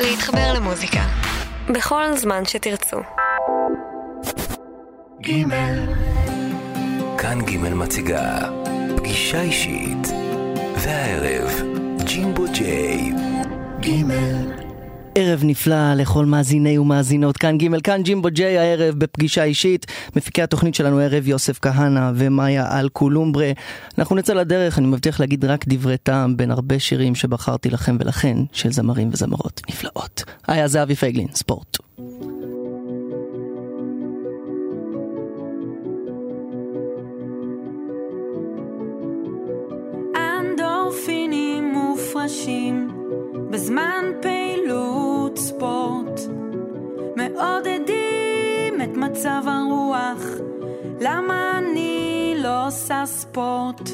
להתחבר למוזיקה. בכל זמן שתרצו. גימל. כאן גימל מציגה פגישה אישית. והערב, ג'ימבו ג'יי. גימל. ערב נפלא לכל מאזיני ומאזינות כאן ג' כאן ג'ימבו ג'יי הערב בפגישה אישית מפיקי התוכנית שלנו הערב יוסף כהנא ומאיה אלקולומברה אנחנו נצא לדרך אני מבטיח להגיד רק דברי טעם בין הרבה שירים שבחרתי לכם ולכן של זמרים וזמרות נפלאות. היה זהבי פייגלין ספורט. אנדורפינים מופרשים בזמן פעילות ספורט מעודדים את מצב הרוח למה אני לא עושה ספורט?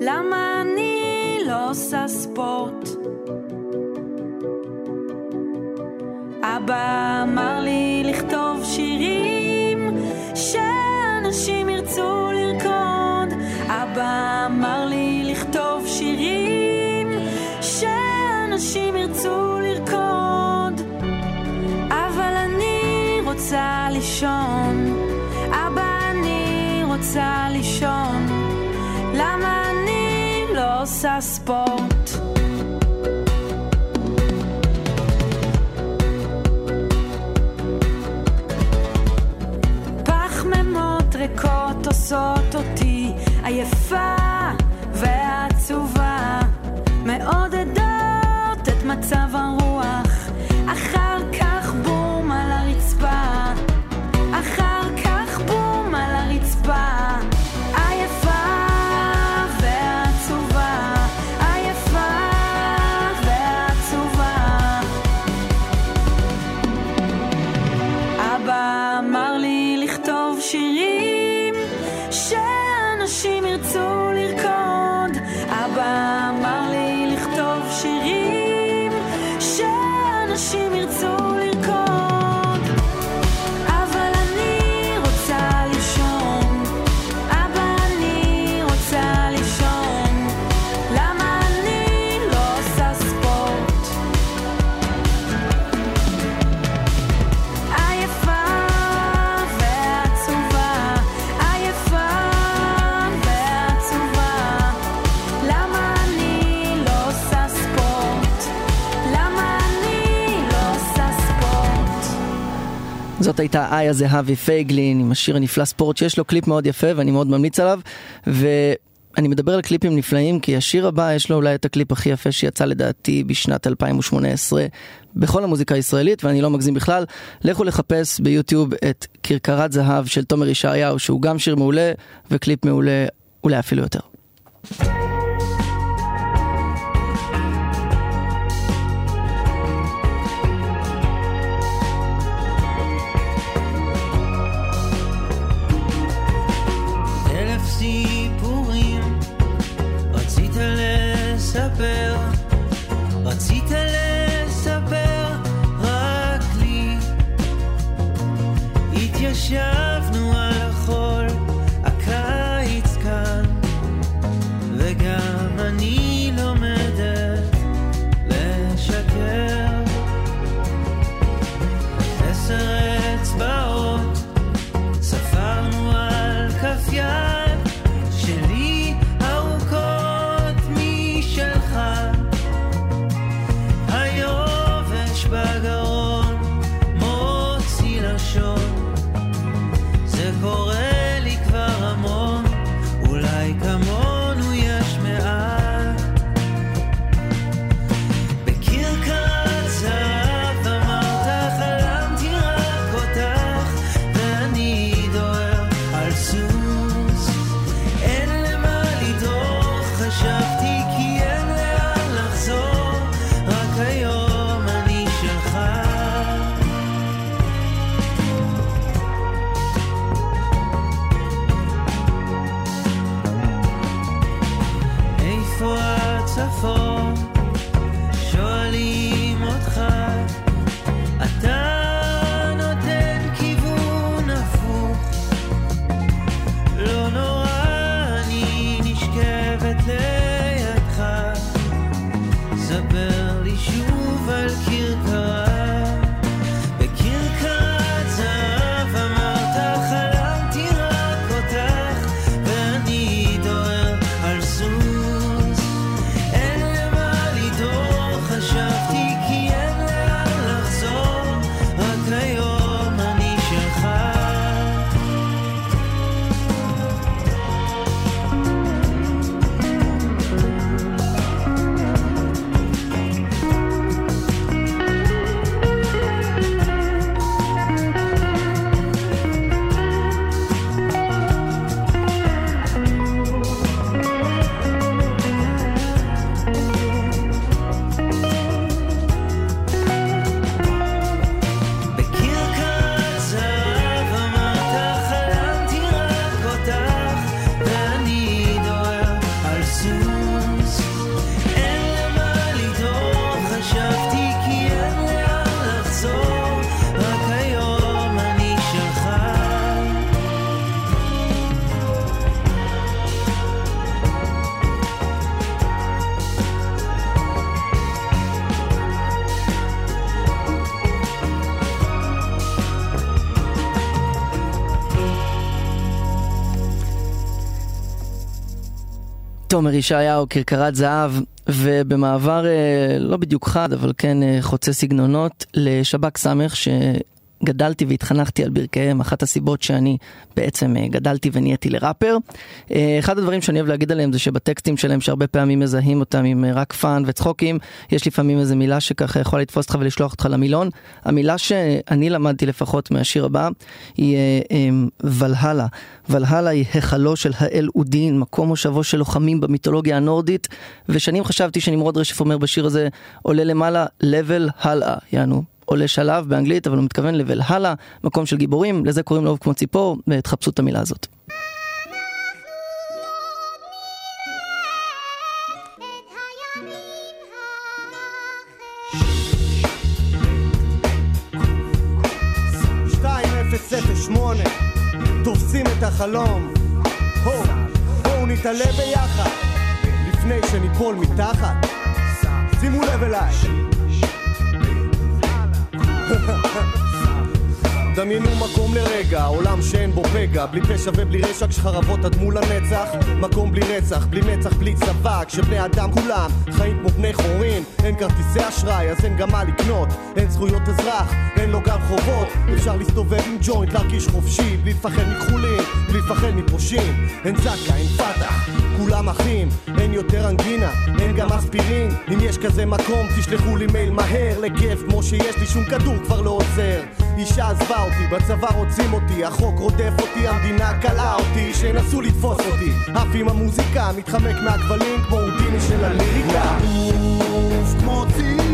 למה אני לא עושה ספורט? אבא אמר לי לכתוב שירים שאנשים ירצו לרקוד אבא אמר לי לכתוב שירים שאנשים ירצו לרקוד אבל אני רוצה לישון. אבא אני רוצה לישון. למה אני לא עושה ספורט? פחמימות ריקות עושות אותי עייפה ועצובה. את מצב הרוח זאת הייתה איה זהבי פייגלין עם השיר הנפלא ספורט שיש לו קליפ מאוד יפה ואני מאוד ממליץ עליו. ואני מדבר על קליפים נפלאים כי השיר הבא יש לו אולי את הקליפ הכי יפה שיצא לדעתי בשנת 2018 בכל המוזיקה הישראלית ואני לא מגזים בכלל. לכו לחפש ביוטיוב את כרכרת זהב של תומר ישעיהו שהוא גם שיר מעולה וקליפ מעולה אולי אפילו יותר. תומר ישעיהו, כרכרת זהב, ובמעבר אה, לא בדיוק חד, אבל כן אה, חוצה סגנונות, לשב"כ סמך, ש... גדלתי והתחנכתי על ברכיהם, אחת הסיבות שאני בעצם אה, גדלתי ונהייתי לראפר. אה, אחד הדברים שאני אוהב להגיד עליהם זה שבטקסטים שלהם, שהרבה פעמים מזהים אותם עם אה, רק פאן וצחוקים, יש לפעמים איזה מילה שככה יכולה לתפוס אותך ולשלוח אותך למילון. המילה שאני למדתי לפחות מהשיר הבא היא ולהלה. ולהלה היא היכלו של האל אודין, מקום מושבו של לוחמים במיתולוגיה הנורדית, ושנים חשבתי שנמרוד רשף אומר בשיר הזה, עולה למעלה, level הלאה, יענו. עולה שלב באנגלית, אבל הוא מתכוון לבל הלאה, מקום של גיבורים, לזה קוראים לאהוב כמו ציפור, ותחפשו את המילה הזאת. תופסים את החלום. בואו נתעלה ביחד, לפני שניפול מתחת. שימו לב אליי. Ha ha ha! דמיינו מקום לרגע, עולם שאין בו פגע. בלי פשע ובלי רשע כשחרבות עד מול הנצח. מקום בלי רצח, בלי מצח, בלי צבא כשבני אדם כולם חיים כמו בני חורין. אין כרטיסי אשראי אז אין גם מה לקנות. אין זכויות אזרח, אין לו גם חובות. אפשר להסתובב עם ג'וינט, להרגיש חופשי בלי לפחד מכחולים, בלי לפחד מפושעים. אין זקה, אין פתח, כולם אחים. אין יותר אנגינה, אין גם אספירין. אם יש כזה מקום תשלחו לי מייל מהר. לכיף כמו שיש לי שום כדור כבר לא עוזר. אישה עזבה אותי, בצבא רוצים אותי, החוק רודף אותי, המדינה כלאה אותי, שינסו לתפוס אותי. אף עם המוזיקה מתחמק מהכבלים כמו אודיני של הליריקה. כמו ציפור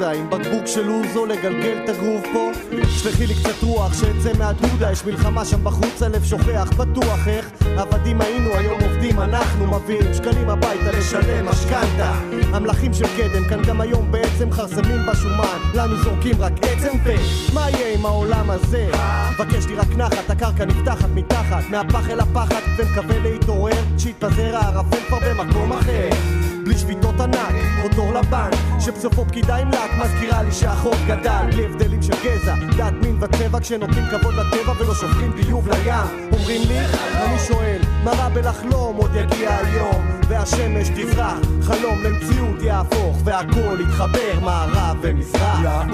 הבלוזה עם בקבוק של אוזו לגלגל את הגרוב פה. שלחי לי קצת רוח שאצא מהדודה יש מלחמה שם בחוץ הלב שוכח בטוח איך. עבדים היינו היום עובדים אנחנו מביאים שקלים הביתה לשלם משכנתה. המלכים של קדם כאן גם היום בעצם חרסמים בשומן. לנו זורקים רק עצם ומה יהיה עם העולם הזה? מבקש לי רק נחת הקרקע נפתחת מתחת. מהפח אל הפחד ומקווה להתעורר. שיתפזר הערפל כבר במקום אחר בלי שביתות ענק, או תור לבנק שבסופו פקידה עם לק מזכירה לי שהחוק גדל. בלי הבדלים של גזע, דת, מין וצבע כשנותנים כבוד לטבע ולא שופכים ביוב לים. אומרים לי, אני שואל, מה רע בלחלום? עוד יגיע היום והשמש תזרח, חלום למציאות יהפוך והכל יתחבר מערב ומזרח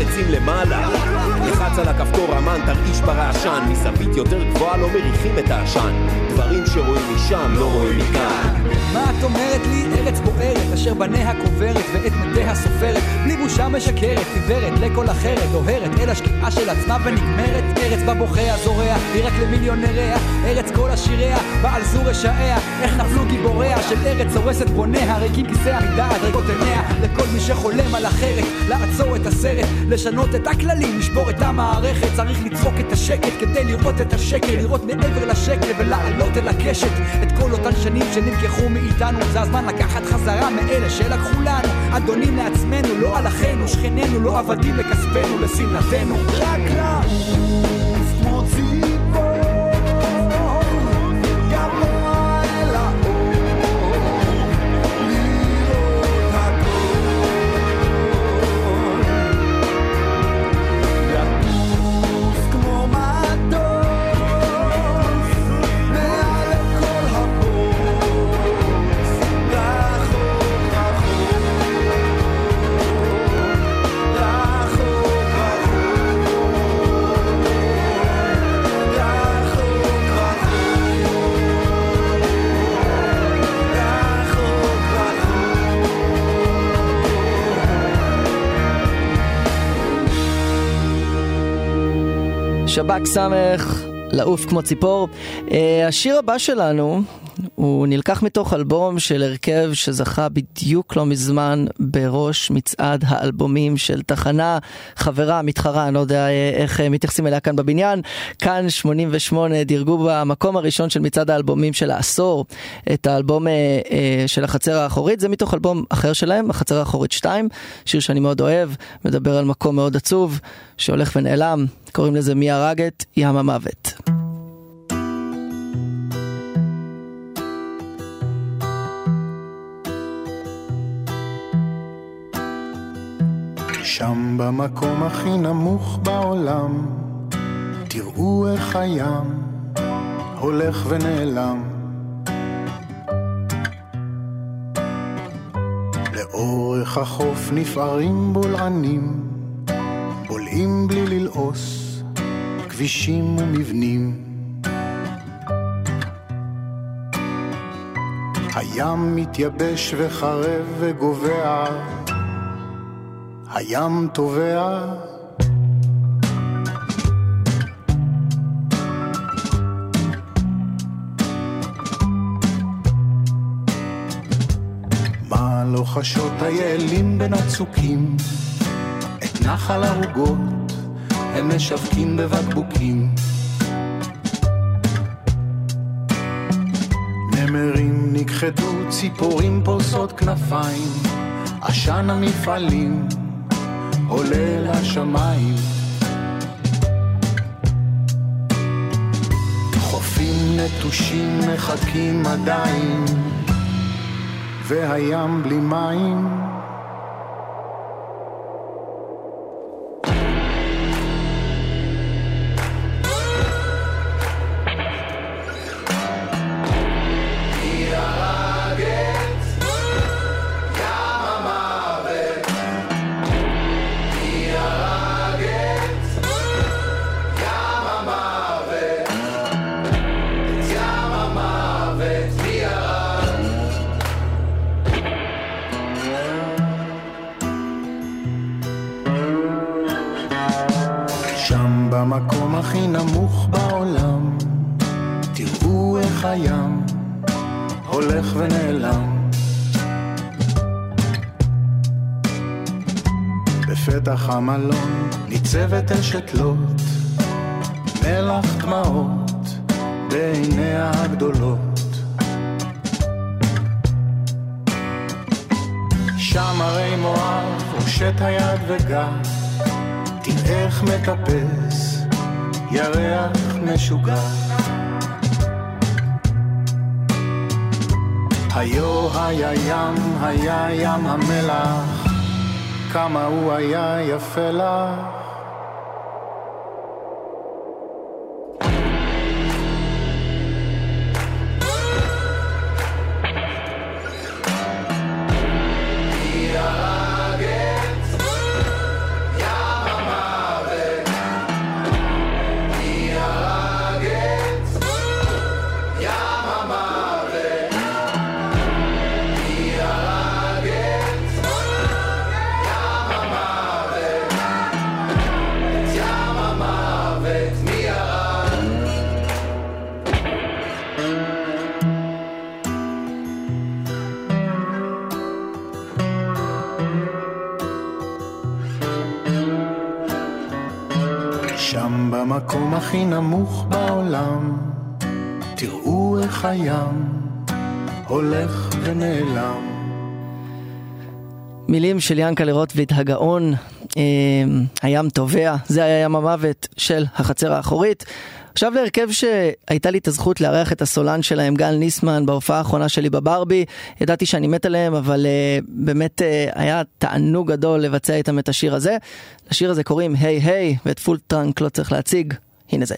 החצים למעלה. לחץ על הכפתור אמן תרעיש ברעשן. מזווית יותר גבוהה לא מריחים את העשן. דברים שרואים משם לא רואים מכאן. מה את אומרת לי? ארץ בוערת, אשר בניה קוברת ואת מתיה סופרת, בלי בושה משקרת, עיוורת לכל אחרת, דוהרת אל השקיעה של עצמה ונגמרת, ארץ בה בוכה הזורע, היא רק למיליונריה, ארץ כל עשיריה, בעל זו רשעיה, איך נפלו גיבוריה של ארץ הורסת בוניה, ריקים כיסא מדעת, ריקות עיניה, לכל מי שחולם על אחרת, לעצור את הסרט, לשנות את הכללים, לשבור את המערכת, צריך לדפוק את השקט כדי לראות את השקר, לראות מעבר לשקר ולעלות אל הקשת, את כל אותן שנים שנלקחו מאיתנו זה הזמן לקחת חזרה מאלה שלקחו לנו. אדונים לעצמנו, לא על אחינו, שכנינו, לא עבדים לכספנו, לשמלתנו. רק לעוף שב"כ סמך, לעוף כמו ציפור. אה, השיר הבא שלנו הוא נלקח מתוך אלבום של הרכב שזכה בדיוק לא מזמן בראש מצעד האלבומים של תחנה חברה, מתחרה, אני לא יודע אה, איך אה, מתייחסים אליה כאן בבניין. כאן 88 דירגו במקום הראשון של מצעד האלבומים של העשור את האלבום אה, של החצר האחורית, זה מתוך אלבום אחר שלהם, החצר האחורית 2, שיר שאני מאוד אוהב, מדבר על מקום מאוד עצוב שהולך ונעלם, קוראים לזה מי הרג את ים המוות. שם במקום הכי נמוך בעולם, תראו איך הים הולך ונעלם. לאורך החוף נפערים בולענים, בולעים בלי ללעוס, כבישים ומבנים. הים מתייבש וחרב וגובע הים טובע. מה לא חשות היעלים בין הצוקים? את נחל ערוגות הם משווקים בבקבוקים. נמרים נכחדו ציפורים פורסות כנפיים עשן המפעלים עולה לשמיים. חופים נטושים מחכים עדיין, והים בלי מים. ניצבת אשת לוט, מלח דמעות בעיניה הגדולות. שם הרי מואב הושט היד וגב, תראה איך מטפס, ירח משוגע. היו היה ים, היה ים המלח כמה הוא היה יפה לך הכי נמוך בעולם, תראו איך הים הולך ונעלם. מילים של ינקלה רוטבליט, הגאון, אה, הים טובע, זה היה ים המוות של החצר האחורית. עכשיו להרכב שהייתה לי את הזכות לארח את הסולן שלהם, גל ניסמן, בהופעה האחרונה שלי בברבי. ידעתי שאני מת עליהם, אבל uh, באמת uh, היה תענוג גדול לבצע איתם את השיר הזה. לשיר הזה קוראים היי היי, היי, היי, ואת Full Trunk לא צריך להציג. הנה זה.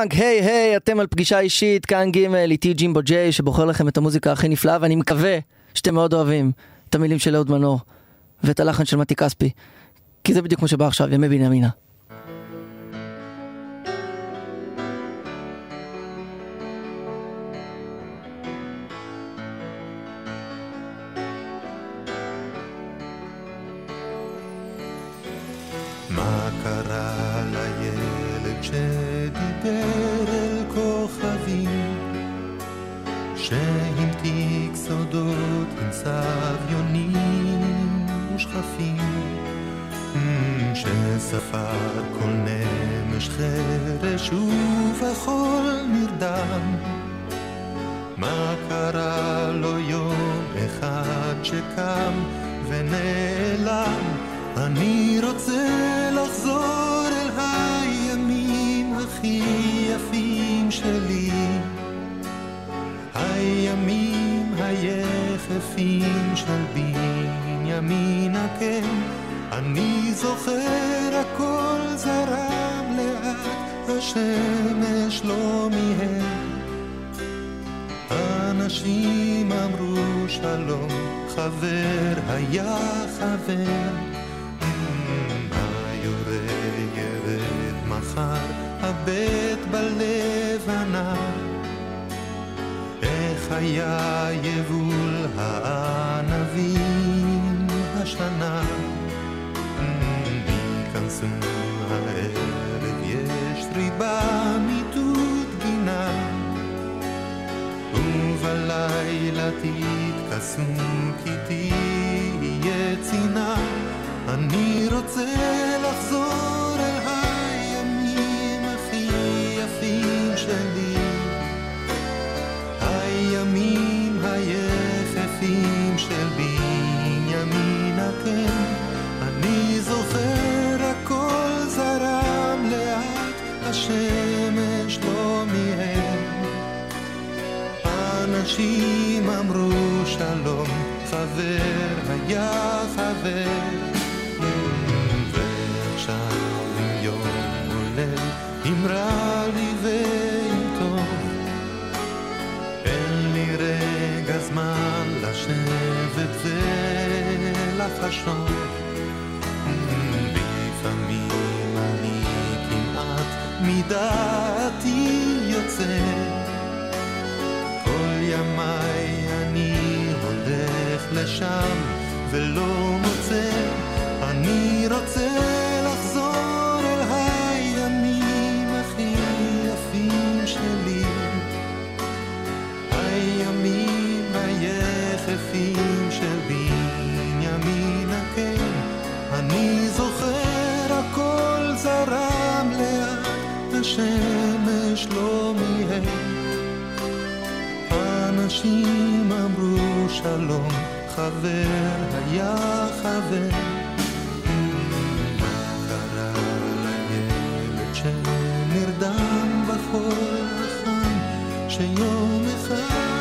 Full Trunk, היי היי, אתם על פגישה אישית, כאן ג' איתי ג'ימבו ג'יי, שבוחר לכם את המוזיקה הכי נפלאה, ואני מקווה שאתם מאוד אוהבים את המילים של אהוד מנור, ואת הלחן של מתי כספי, כי זה בדיוק כמו שבא עכשיו, ימי בנימינה. כי תהיה צינה. אני רוצה לחזור אל הימים הכי יפים שלי. הימים היחפים של בנימין כן אני זוכר הכל זרם לאט השמש לא מיהר אנשים אמרו שלום חבר היה חבר. אם רע לי ואם טוב, אין לי רגע זמן לשבת ולחשוב. לפעמים אני כמעט מדעתי יוצא, כל ימיי לשם ולא מוצא, אני רוצה לחזור אל הימים הכי יפים שלי, הימים היחפים של בנימין כן, אני זוכר הכל זרם לאט, השמש לא מיהר. אנשים אמרו שלום, חבר היה חבר. שנרדם בחול החם, שיום אחד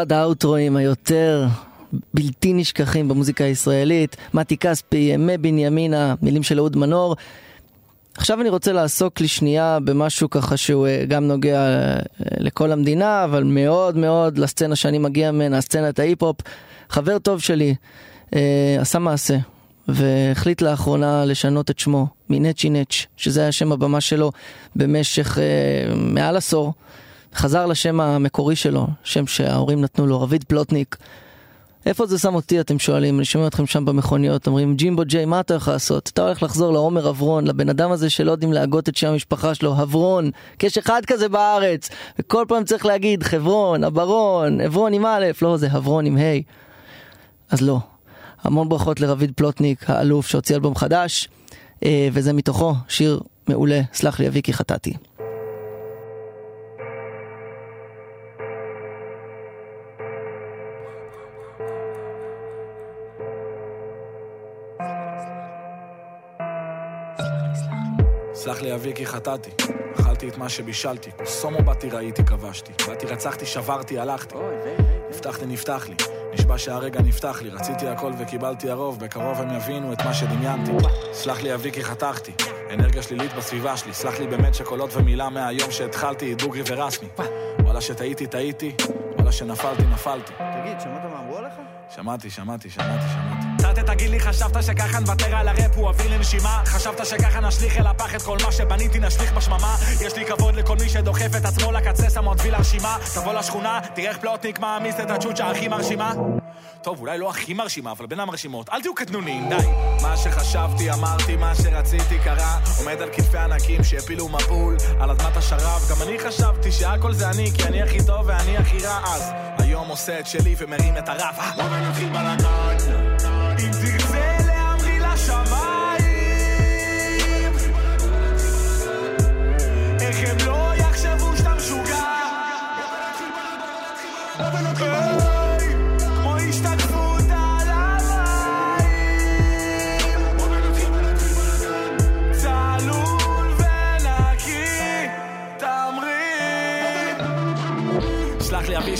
אחד האוטרואים היותר בלתי נשכחים במוזיקה הישראלית, מתי כספי, ימי בנימינה, מילים של אהוד מנור. עכשיו אני רוצה לעסוק לשנייה במשהו ככה שהוא אה, גם נוגע אה, לכל המדינה, אבל מאוד מאוד לסצנה שאני מגיע ממנה, סצנת ההיפ-הופ. חבר טוב שלי אה, עשה מעשה, והחליט לאחרונה לשנות את שמו מנצ'י נץ', שזה היה שם הבמה שלו במשך אה, מעל עשור. חזר לשם המקורי שלו, שם שההורים נתנו לו, רביד פלוטניק. איפה זה שם אותי, אתם שואלים, אני שומע אתכם שם במכוניות, אומרים, ג'ימבו ג'יי, מה אתה יכול לעשות? אתה הולך לחזור לעומר אברון, לבן אדם הזה שלא יודעים להגות את שם המשפחה שלו, אברון, כי יש אחד כזה בארץ, וכל פעם צריך להגיד, חברון, אברון, עברון עם א', לא, זה אברון עם ה'. אז לא. המון ברכות לרביד פלוטניק, האלוף שהוציא אלבום חדש, אה, וזה מתוכו שיר מעולה, סלח לי אבי כי חטאתי. סלח לי אבי כי חטאתי, אכלתי את מה שבישלתי, קוסומו באתי ראיתי כבשתי, באתי רצחתי שברתי הלכתי, נפתח לי נפתח לי, נשבע שהרגע נפתח לי, רציתי הכל וקיבלתי הרוב, בקרוב הם יבינו את מה שדמיינתי. סלח לי אבי כי חתכתי, אנרגיה שלילית בסביבה שלי, סלח לי באמת שקולות ומילה מהיום שהתחלתי, דוגרי ורסמי. וואלה שטעיתי טעיתי, וואלה שנפלתי נפלתי. תגיד, שמעת מה אמרו עליך? שמעתי, שמעתי, שמעתי, שמעתי. תגיד לי, חשבת שככה נוותר על הראפ, הוא אוויר לנשימה? חשבת שככה נשליך אל הפח את כל מה שבניתי, נשליך בשממה? יש לי כבוד לכל מי שדוחף את עצמו לקצה, שם עוד ויל הרשימה. תבוא לשכונה, תראה איך פלוטניק מעמיס את הצ'וצ'ה הכי מרשימה. טוב, אולי לא הכי מרשימה, אבל בין המרשימות. אל תהיו קטנוניים, די. מה שחשבתי, אמרתי, מה שרציתי קרה. עומד על כתפי ענקים שהפילו מבול על אדמת השרב. גם אני חשבתי שהכל זה אני, כי אני הכי טוב ואני הכי רע אז. היום עושה את שלי ומרים את הרף. בוא נתחיל בלגן.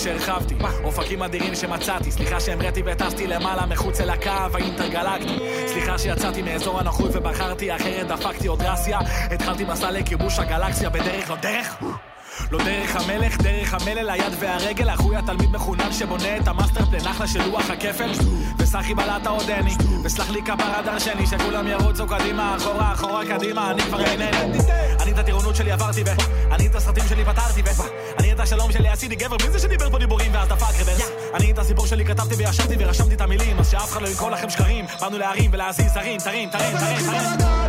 שהרחבתי, אופקים אדירים שמצאתי, סליחה שהמראתי וטסתי למעלה מחוץ אל הקו האינטרגלקטי, סליחה שיצאתי מאזור הנוחות ובחרתי אחרת דפקתי עוד רסיה, התחלתי מסע לכיבוש הגלקסיה בדרך לא דרך לא דרך המלך, דרך המלל, היד והרגל, אחוי התלמיד מחונן שבונה את המאסטר פלן אחלה של לוח הכפל. וסחי בלטה עודני, וסלח לי כפרה דרשני, שכולם ירוצו קדימה, אחורה, אחורה, קדימה, אני כבר אינני. אני את הטירונות שלי עברתי, ואני את הסרטים שלי פתרתי, ואני את השלום שלי עשיתי. גבר, מי זה שדיבר פה דיבורים ואז דפק רוורס? אני את הסיפור שלי כתבתי וישבתי ורשמתי את המילים, אז שאף אחד לא יקרוא לכם שקרים, באנו להרים ולהזיז הרים, תרים, תרים, תרים, תרים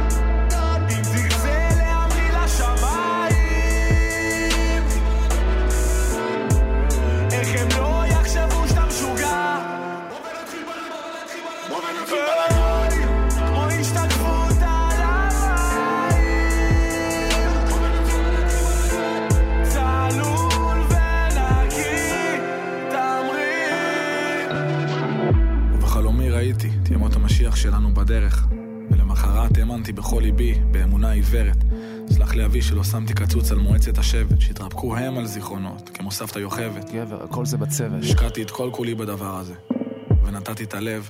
שלנו בדרך ולמחרת האמנתי בכל ליבי באמונה עיוורת. סלח לי אבי שלא שמתי קצוץ על מועצת השבט שהתרפקו הם על זיכרונות כמו סבתא יוכבד גבר, הכל זה בצוות. השקעתי את כל כולי בדבר הזה ונתתי את הלב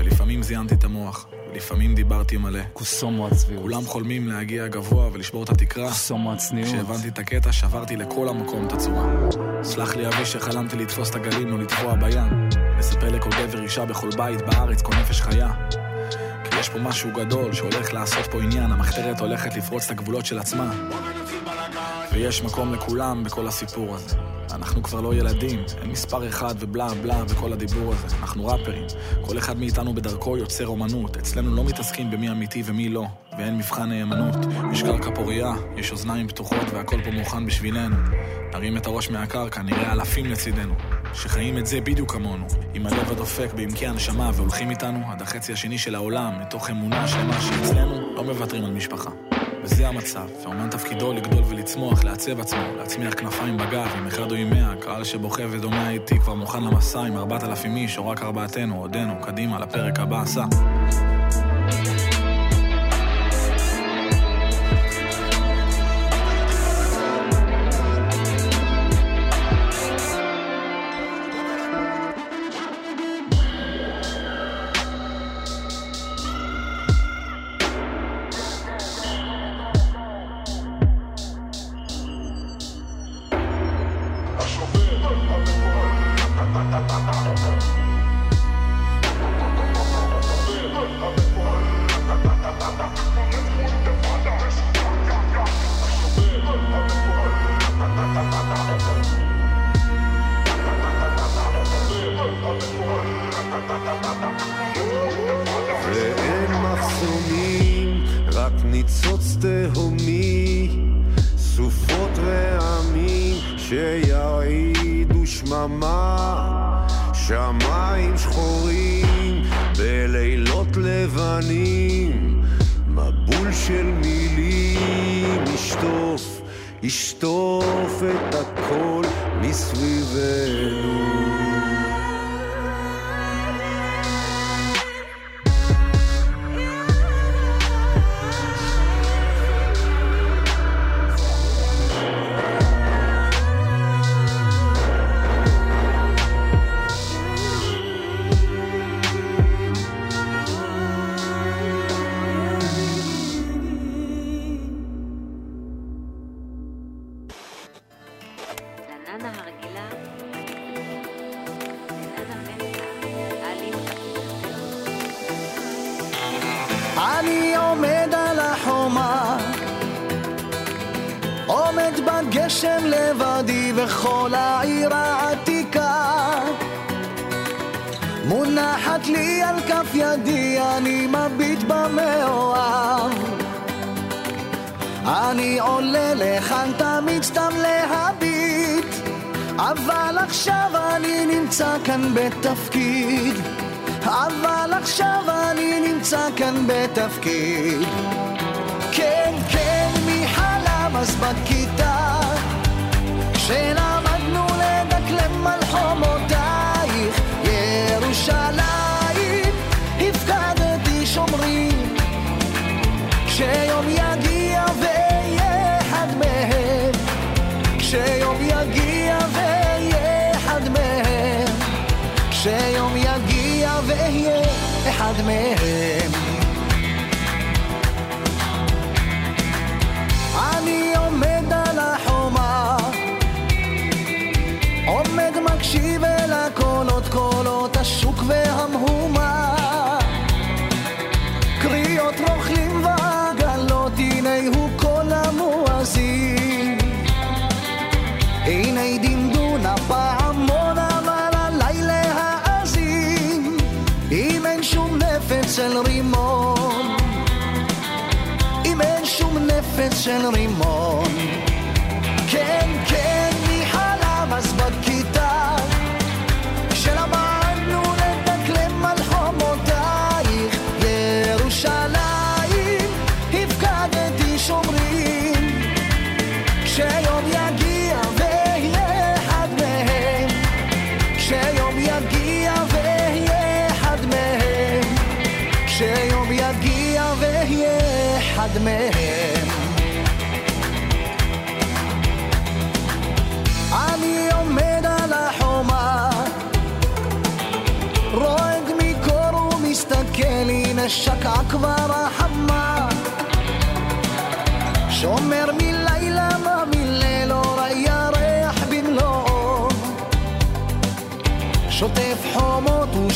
ולפעמים זיינתי את המוח ולפעמים דיברתי מלא. קוסומו הצביעות. כולם חולמים להגיע גבוה ולשבור את התקרה. קוסומו הצניעות. כשהבנתי את הקטע שברתי לכל המקום את הצורה. סלח לי אבי שחלמתי לתפוס את הגלים או לטבוע בים. לספר לכל גבר אישה בכל בית בארץ כל נפש חיה יש פה משהו גדול שהולך לעשות פה עניין המחתרת הולכת לפרוץ את הגבולות של עצמה. ויש מקום לכולם בכל הסיפור הזה. אנחנו כבר לא ילדים, אין מספר אחד ובלה בלה וכל הדיבור הזה. אנחנו ראפרים, כל אחד מאיתנו בדרכו יוצר אומנות. אצלנו לא מתעסקים במי אמיתי ומי לא ואין מבחן נאמנות. יש קרקע פוריה, יש אוזניים פתוחות והכל פה מוכן בשבילנו. נרים את הראש מהקרקע, נראה אלפים לצידנו שחיים את זה בדיוק כמונו עם הלב הדופק בעמקי הנשמה והולכים איתנו עד החצי השני של העולם מתוך אמונה שלמה שאצלנו לא מוותרים על משפחה וזה המצב, והאומן תפקידו לגדול ולצמוח, לעצב עצמו, להצמיח כנפיים בגב, עם אחד או עם מאה, קהל שבוכה ודומע איתי כבר מוכן למסע עם ארבעת אלפים איש, או רק ארבעתנו, עודנו, קדימה, לפרק הבא, סע. ישטוף את הכל מסביבנו. मेरे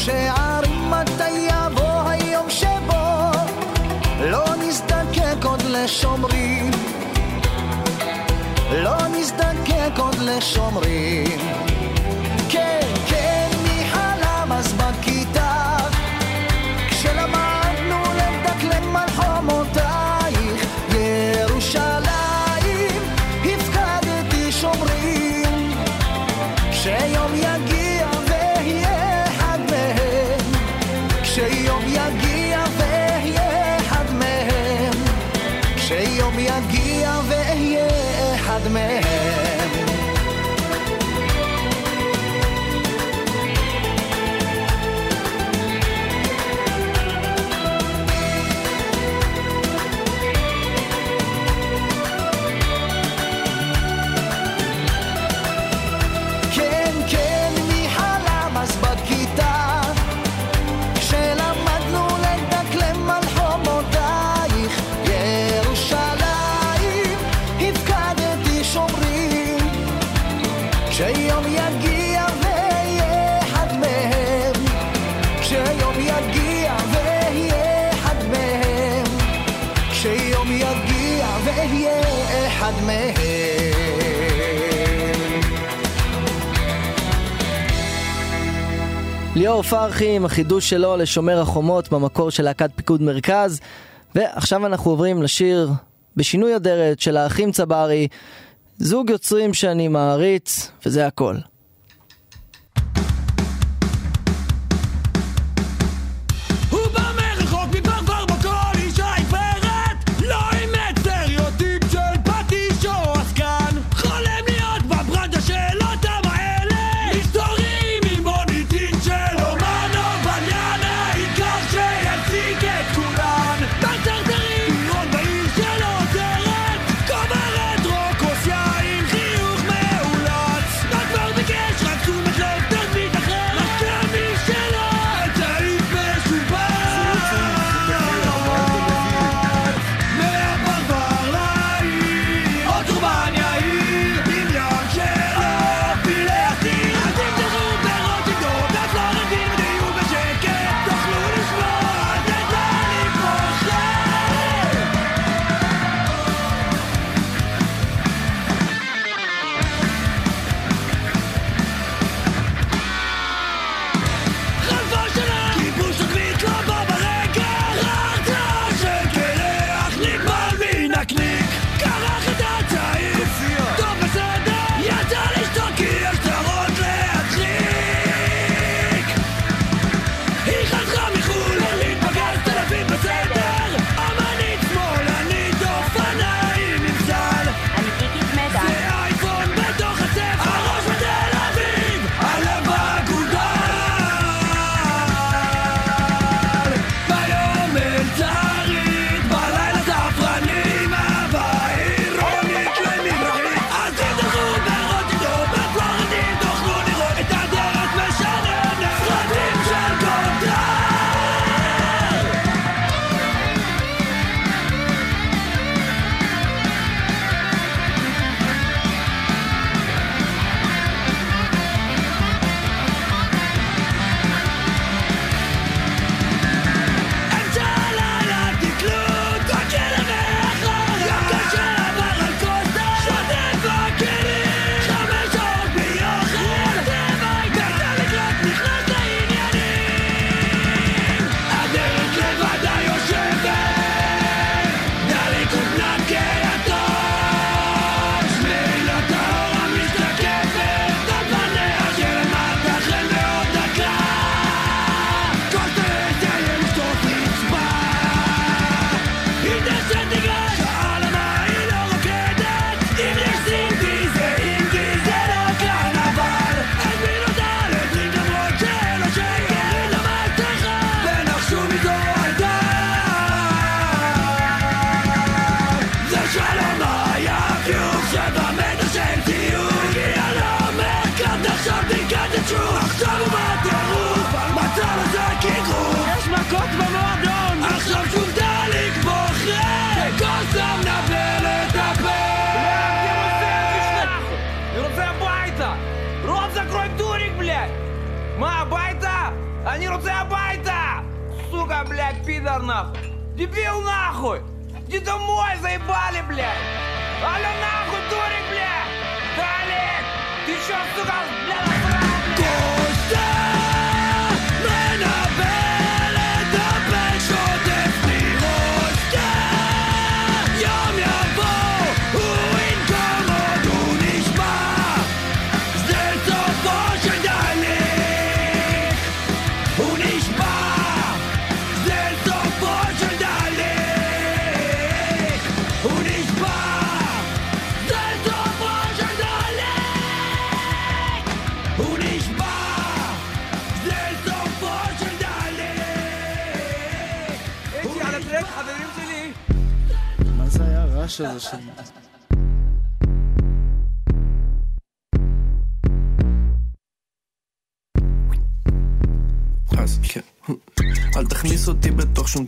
שערים מתי יבוא היום שבו לא נזדקק עוד לשומרים. לא נזדקק עוד לשומרים. פרחי עם החידוש שלו לשומר החומות במקור של להקת פיקוד מרכז. ועכשיו אנחנו עוברים לשיר בשינוי אדרת של האחים צברי, זוג יוצרים שאני מעריץ, וזה הכל.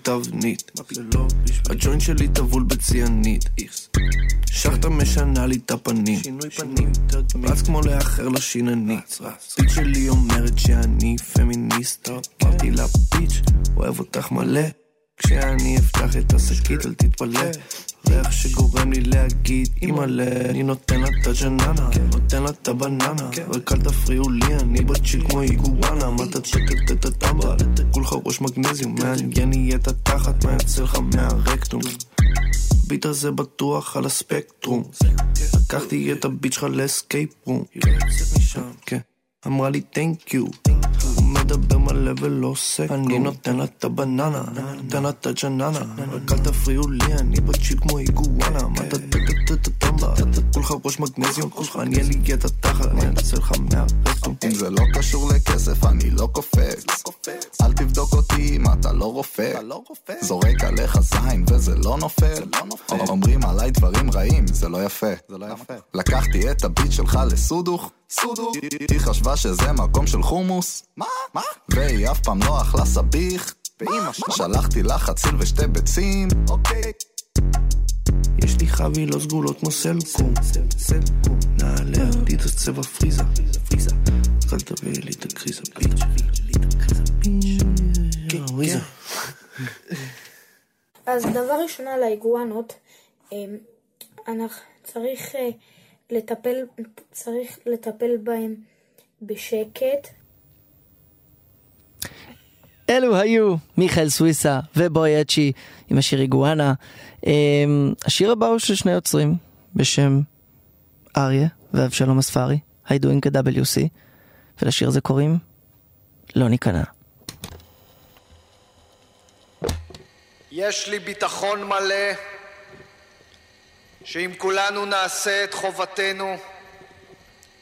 תבנית. הג'וינט שלי טבול בציאנית. שחטה משנה לי את הפנים. רץ כמו לאחר לשיננית. פיץ' שלי אומרת שאני פמיניסט. אמרתי לה פיץ', אוהב אותך מלא. כשאני אפתח את השקית אל תתפלא. ריח שגורם לי להגיד אימא'לה אני נותן לה את הג'ננה נותן לה את הבננה רק אל תפריעו לי אני בצ'יל כמו איגואנה. מה תצטט את הטמבל כולך ראש מגנזיום מעניין יהיה את התחת מה יוצא לך מהרקטום. ה beat הזה בטוח על הספקטרום. לקחתי את ה beat שלך ל escape room כן. אמרה לי thank you הוא מדבר מלא ולא עושה אני נותן לה את הבננה נותן לה את הג'ננה רק אל תפריעו לי אני ב chill כמו איגואנה מה אתה טמבה כולך ראש מגנזיום כולך מעניין לי את התחת מה יוצא לך מהרקטום אם זה לא קשור לכסף אני לא קופץ. אל תבדוק אותי אם אתה לא רופא. זורק עליך זין וזה לא נופל. אומרים עליי דברים רעים זה לא יפה. לקחתי את הביט שלך לסודוך. היא חשבה שזה מקום של חומוס. מה? מה? והיא אף פעם לא אכלה סביח שלחתי לה חציל ושתי ביצים. אוקיי יש לי חבילות סגולות כמו סלקום. נעלי אדידס צבע פריזה. אז אל תביא לי את הקריזה ביץ' ריזה אז דבר ראשון על האיגואנות, אמ, אנחנו צריך אה, לטפל, צריך לטפל בהם בשקט. אלו היו מיכאל סוויסה ובוי אצ'י עם השיר איגואנה. אמ, השיר הבא הוא של שני יוצרים בשם אריה ואבשלום אספרי, הידועים כ-WC, ולשיר הזה קוראים לא ניכנע. יש לי ביטחון מלא שאם כולנו נעשה את חובתנו,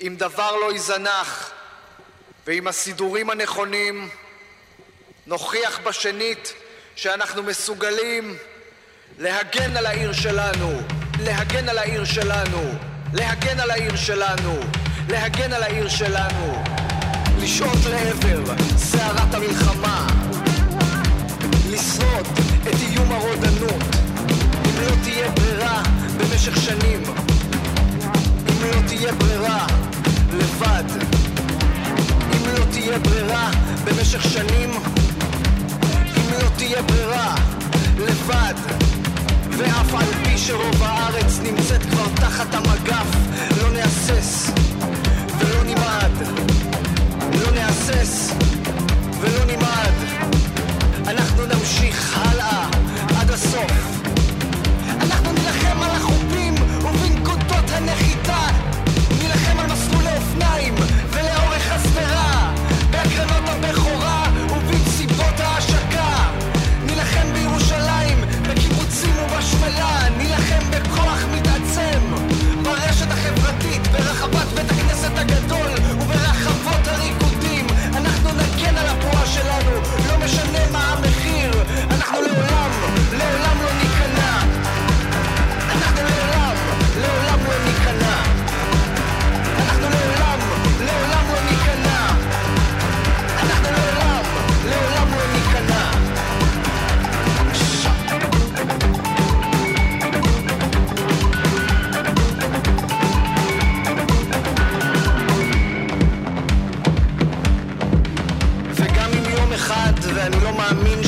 אם דבר לא ייזנח ועם הסידורים הנכונים, נוכיח בשנית שאנחנו מסוגלים להגן על העיר שלנו, להגן על העיר שלנו, להגן על העיר שלנו, להגן על העיר שלנו, לשעוט לעבר סערת המלחמה, לשרוד את איום הרודנות, אם לא תהיה ברירה במשך שנים, אם לא תהיה ברירה לבד, אם לא תהיה ברירה במשך שנים, אם לא תהיה ברירה לבד, ואף על פי שרוב הארץ נמצאת כבר תחת המגף, לא נהסס ולא נמעד, לא נהסס ולא נמעד. אנחנו נמשיך הלאה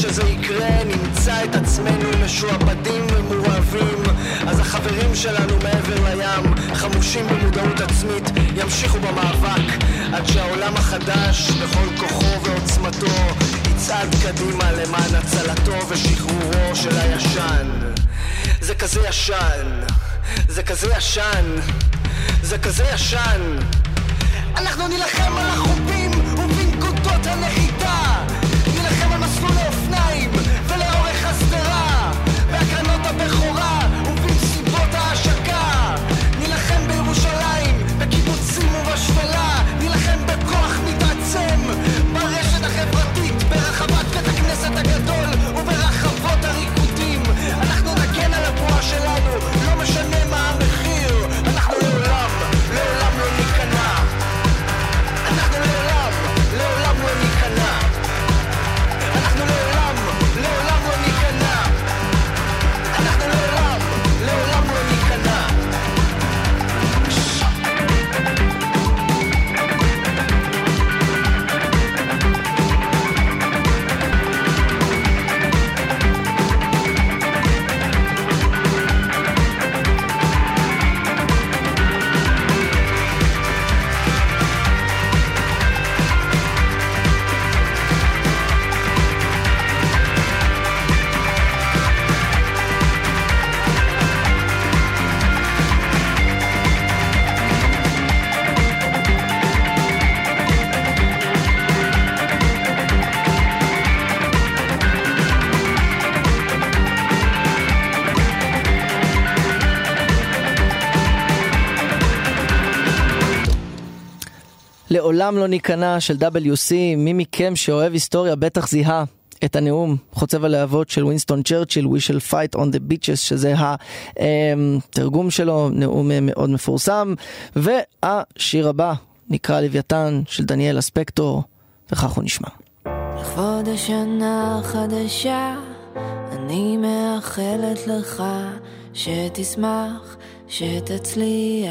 שזה יקרה נמצא את עצמנו משועבדים ומורעבים. אז החברים שלנו מעבר לים חמושים במודעות עצמית ימשיכו במאבק עד שהעולם החדש בכל כוחו ועוצמתו יצעד קדימה למען הצלתו ושחרורו של הישן. זה כזה ישן זה כזה ישן זה כזה ישן. אנחנו נילחם על החופים ובנקודות הנחיתה לעולם לא ניכנע של WC, מי מכם שאוהב היסטוריה בטח זיהה את הנאום חוצב הלהבות של וינסטון צ'רצ'יל, We shall fight on the beaches, שזה התרגום שלו, נאום מאוד מפורסם, והשיר הבא נקרא לוויתן של דניאל אספקטור, וכך הוא נשמע. לכבוד השנה החדשה, אני מאחלת לך שתשמח, שתצליח.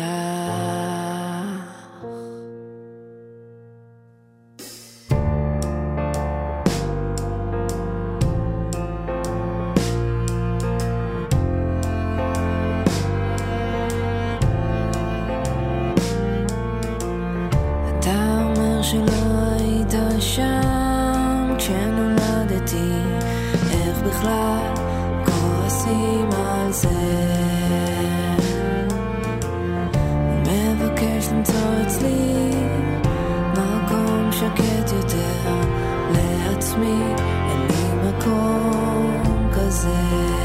לעצמי, אין לי מקום כזה.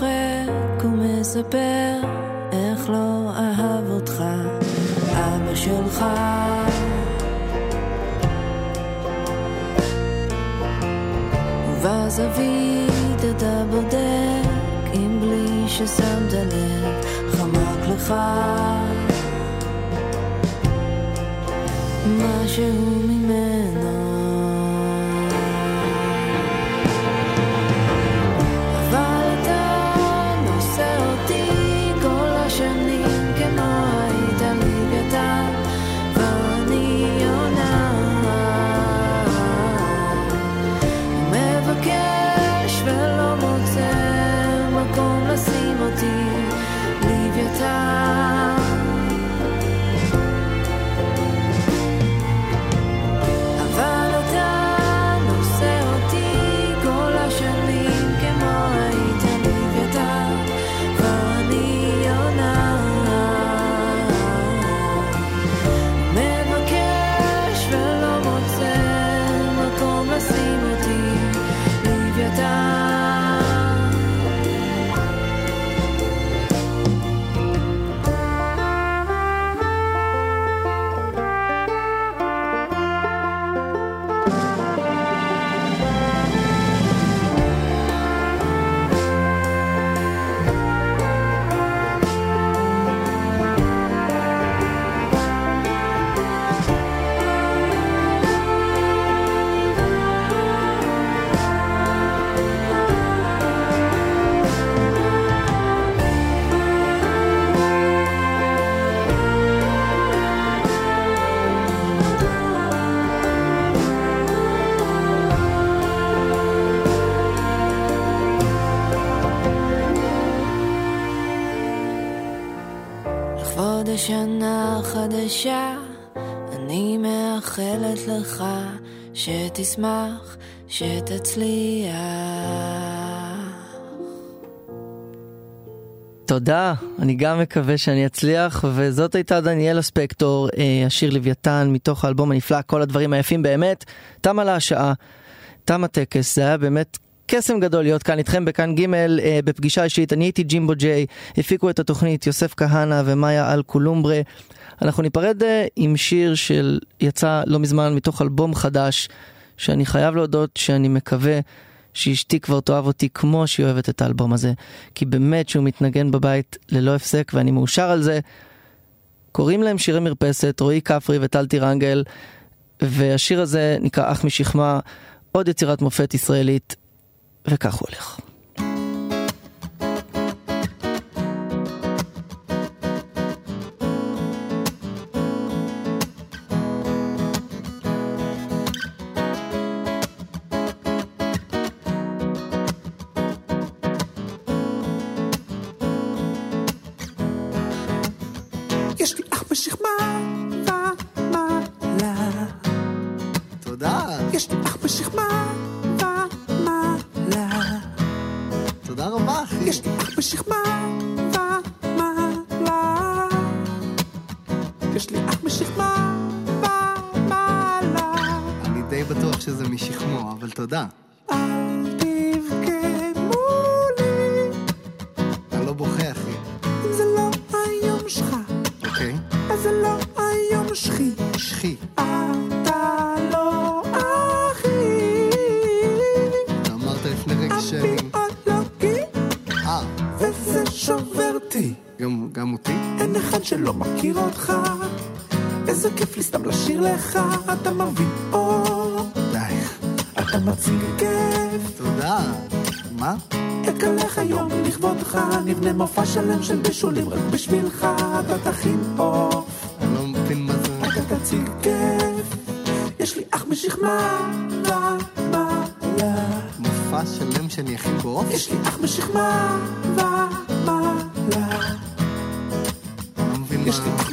צוחק ומספר איך לא אהב אותך אבא שלך. ובזווית אתה בודק אם בלי ששמת לב חמק לך. משהו ממנו מאחלת לך שתשמח, שתצליח. תודה, אני גם מקווה שאני אצליח, וזאת הייתה דניאלה ספקטור, אה, השיר לוויתן מתוך האלבום הנפלא, כל הדברים היפים באמת. תמה לה השעה, תם הטקס, זה היה באמת קסם גדול להיות כאן איתכם בכאן ג' אה, בפגישה אישית, אני הייתי ג'ימבו ג'יי, הפיקו את התוכנית יוסף כהנא ומאיה אלקולומברה. אנחנו ניפרד אה, עם שיר של יצא לא מזמן מתוך אלבום חדש, שאני חייב להודות שאני מקווה שאשתי כבר תאהב אותי כמו שהיא אוהבת את האלבום הזה, כי באמת שהוא מתנגן בבית ללא הפסק ואני מאושר על זה. קוראים להם שירי מרפסת, רועי כפרי וטל טירנגל, והשיר הזה נקרא אח משכמה, עוד יצירת מופת ישראלית, וכך הוא הולך.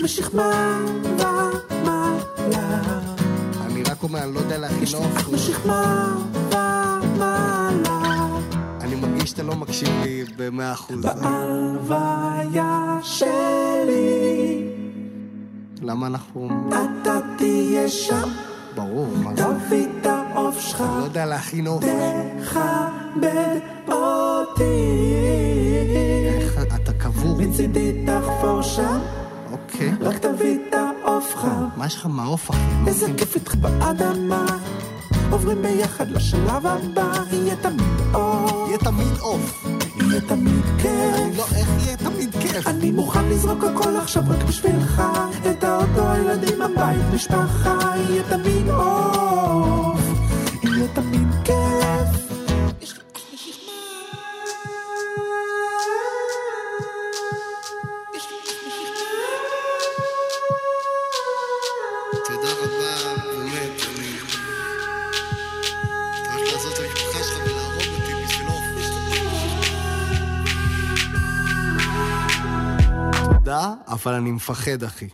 משכמה ומעלה. אני רק אומר, אני לא יודע להכין. אח משכמה ומעלה. אני מרגיש שאתה לא מקשיב לי במאה אחוז. בהלוויה שלי למה אנחנו... אתה תהיה שם, ברור, מה זה? תביא את העוף שלך, אני לא יודע להכין עוף. תכבד אותי. איך אתה קבור? מצידי תחפור שם, אוקיי. רק תביא את העוף חם. מה יש לך מהעוף, אחי? לא איזה. כיף איתך באדמה, עוברים ביחד לשלב הבא, יהיה תמיד אור, יהיה תמיד עוף. יהיה תמיד כיף. לא, איך יהיה תמיד כיף? אני מוכן לזרוק הכל עכשיו רק בשבילך את האוטו, הילדים, הבית, משפחה יהיה תמיד עוף אבל אני מפחד, אחי.